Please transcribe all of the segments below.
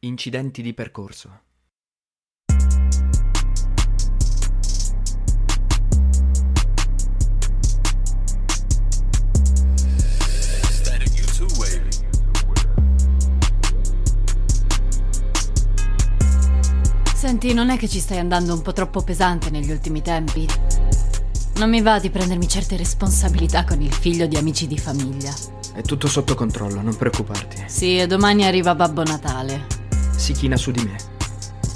Incidenti di percorso. Senti, non è che ci stai andando un po' troppo pesante negli ultimi tempi? Non mi va di prendermi certe responsabilità con il figlio di amici di famiglia. È tutto sotto controllo, non preoccuparti. Sì, e domani arriva Babbo Natale. Si china su di me.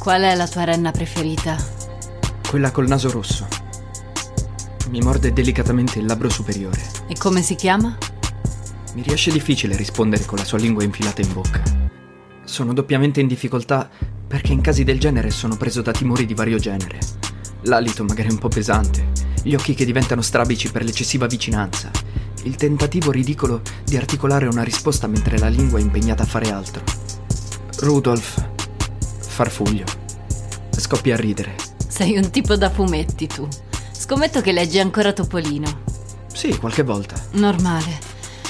Qual è la tua renna preferita? Quella col naso rosso. Mi morde delicatamente il labbro superiore. E come si chiama? Mi riesce difficile rispondere con la sua lingua infilata in bocca. Sono doppiamente in difficoltà perché in casi del genere sono preso da timori di vario genere. L'alito magari un po' pesante, gli occhi che diventano strabici per l'eccessiva vicinanza, il tentativo ridicolo di articolare una risposta mentre la lingua è impegnata a fare altro. Rudolf, farfuglio, scoppia a ridere. Sei un tipo da fumetti tu. Scommetto che leggi ancora Topolino. Sì, qualche volta. Normale.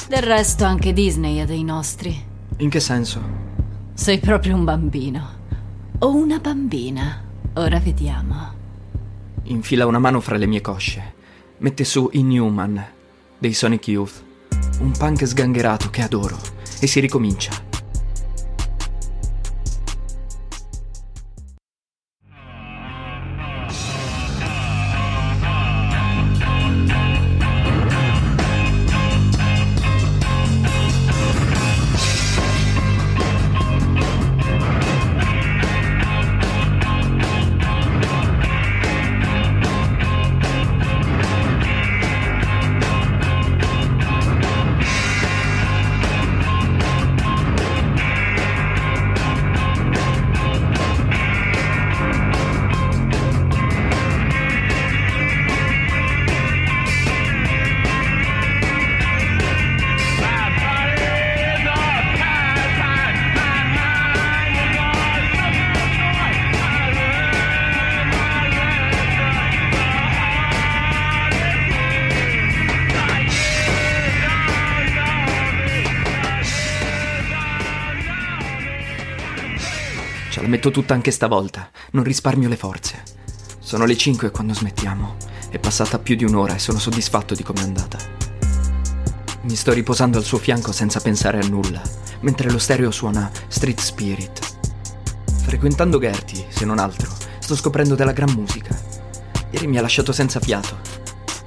Del resto anche Disney ha dei nostri. In che senso? Sei proprio un bambino. O una bambina. Ora vediamo. Infila una mano fra le mie cosce. Mette su Inhuman dei Sonic Youth. Un punk sgangherato che adoro. E si ricomincia. Ce la metto tutta anche stavolta, non risparmio le forze. Sono le 5 quando smettiamo. È passata più di un'ora e sono soddisfatto di come è andata. Mi sto riposando al suo fianco senza pensare a nulla, mentre lo stereo suona Street Spirit. Frequentando Gertie, se non altro, sto scoprendo della gran musica. Ieri mi ha lasciato senza fiato.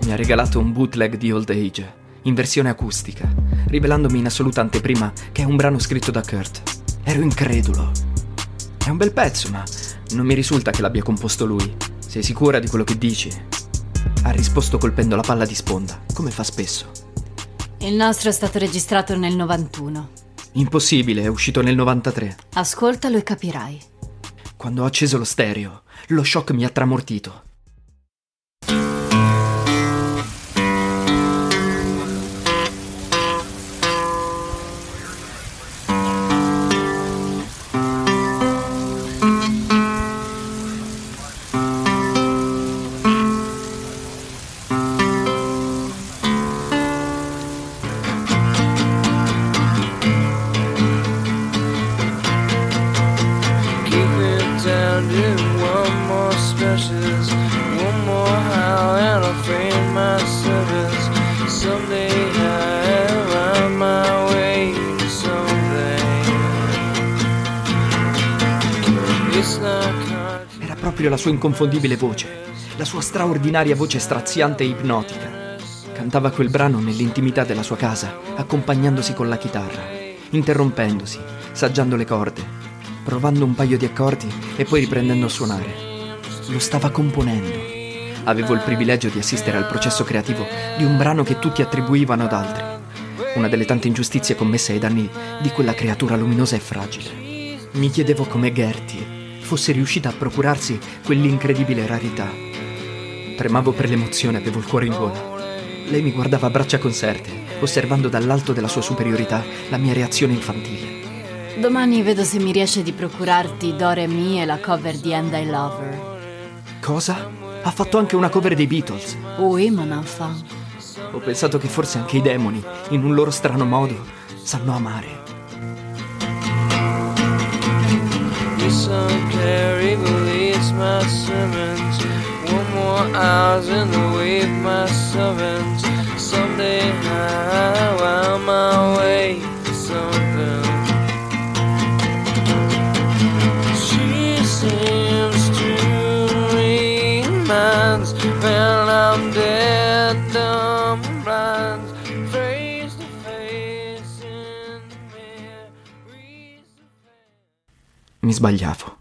Mi ha regalato un bootleg di Old Age, in versione acustica, rivelandomi in assoluta anteprima che è un brano scritto da Kurt. Ero incredulo. È un bel pezzo, ma non mi risulta che l'abbia composto lui. Sei sicura di quello che dici? Ha risposto colpendo la palla di sponda, come fa spesso. Il nostro è stato registrato nel 91. Impossibile, è uscito nel 93. Ascoltalo e capirai. Quando ho acceso lo stereo, lo shock mi ha tramortito. Era proprio la sua inconfondibile voce, la sua straordinaria voce straziante e ipnotica. Cantava quel brano nell'intimità della sua casa, accompagnandosi con la chitarra, interrompendosi, saggiando le corde, provando un paio di accordi e poi riprendendo a suonare. Lo stava componendo. Avevo il privilegio di assistere al processo creativo di un brano che tutti attribuivano ad altri. Una delle tante ingiustizie commesse ai danni di quella creatura luminosa e fragile. Mi chiedevo come Gertie fosse riuscita a procurarsi quell'incredibile rarità. Tremavo per l'emozione, avevo il cuore in gola. Lei mi guardava a braccia conserte, osservando dall'alto della sua superiorità la mia reazione infantile. Domani vedo se mi riesce di procurarti Dore Mi e la cover di And I Love Her. Cosa? Ha fatto anche una cover dei Beatles. Oui, mon enfant. Ho pensato che forse anche i demoni, in un loro strano modo, sanno amare. some carry believes my sermons. One more hours in the wave, my servants. Someday I Mi sbagliavo.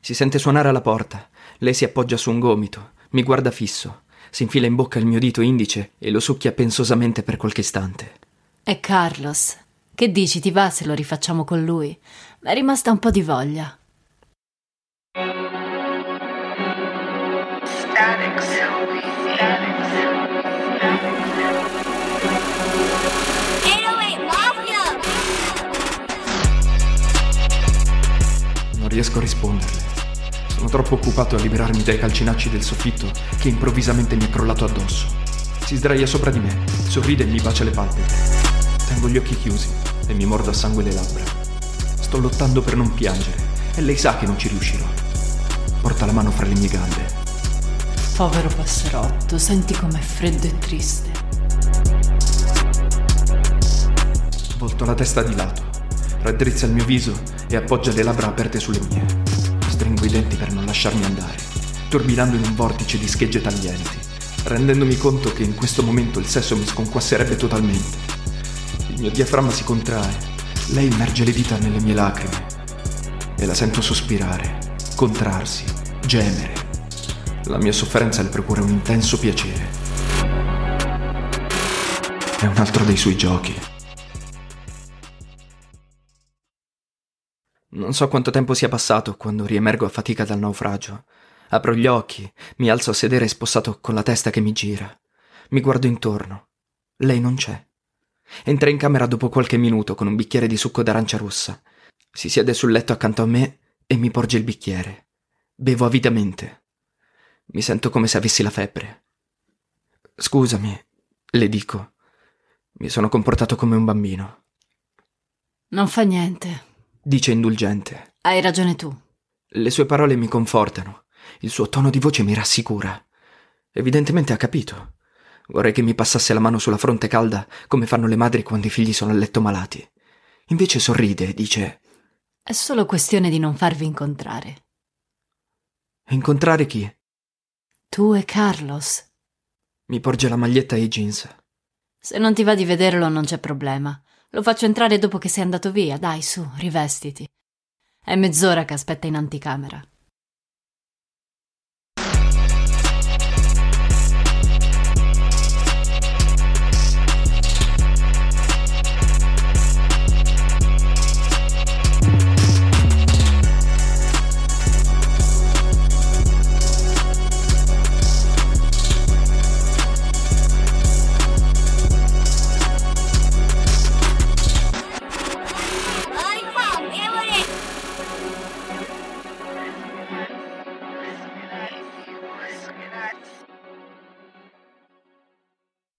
Si sente suonare alla porta. Lei si appoggia su un gomito, mi guarda fisso, si infila in bocca il mio dito indice e lo succhia pensosamente per qualche istante. È Carlos. Che dici, ti va se lo rifacciamo con lui? Mi è rimasta un po' di voglia. Static riesco a risponderle. Sono troppo occupato a liberarmi dai calcinacci del soffitto che improvvisamente mi è crollato addosso. Si sdraia sopra di me, sorride e mi bacia le palpebre. Tengo gli occhi chiusi e mi mordo a sangue le labbra. Sto lottando per non piangere e lei sa che non ci riuscirò. Porta la mano fra le mie gambe. Povero passerotto, senti com'è freddo e triste. Volto la testa di lato, raddrizza il mio viso e appoggia le labbra aperte sulle mie. Stringo i denti per non lasciarmi andare, turbinando in un vortice di schegge taglienti, rendendomi conto che in questo momento il sesso mi sconquasserebbe totalmente. Il mio diaframma si contrae, lei immerge le dita nelle mie lacrime e la sento sospirare, contrarsi, gemere. La mia sofferenza le procura un intenso piacere. È un altro dei suoi giochi. Non so quanto tempo sia passato quando riemergo a fatica dal naufragio. Apro gli occhi, mi alzo a sedere spossato con la testa che mi gira. Mi guardo intorno. Lei non c'è. Entra in camera dopo qualche minuto con un bicchiere di succo d'arancia rossa. Si siede sul letto accanto a me e mi porge il bicchiere. Bevo avidamente. Mi sento come se avessi la febbre. Scusami, le dico. Mi sono comportato come un bambino, Non fa niente. Dice indulgente. Hai ragione tu. Le sue parole mi confortano, il suo tono di voce mi rassicura. Evidentemente ha capito. Vorrei che mi passasse la mano sulla fronte calda come fanno le madri quando i figli sono a letto malati. Invece sorride e dice: È solo questione di non farvi incontrare. Incontrare chi? Tu e Carlos. Mi porge la maglietta e i jeans. Se non ti va di vederlo non c'è problema. Lo faccio entrare dopo che sei andato via. Dai, su, rivestiti. È mezz'ora che aspetta in anticamera.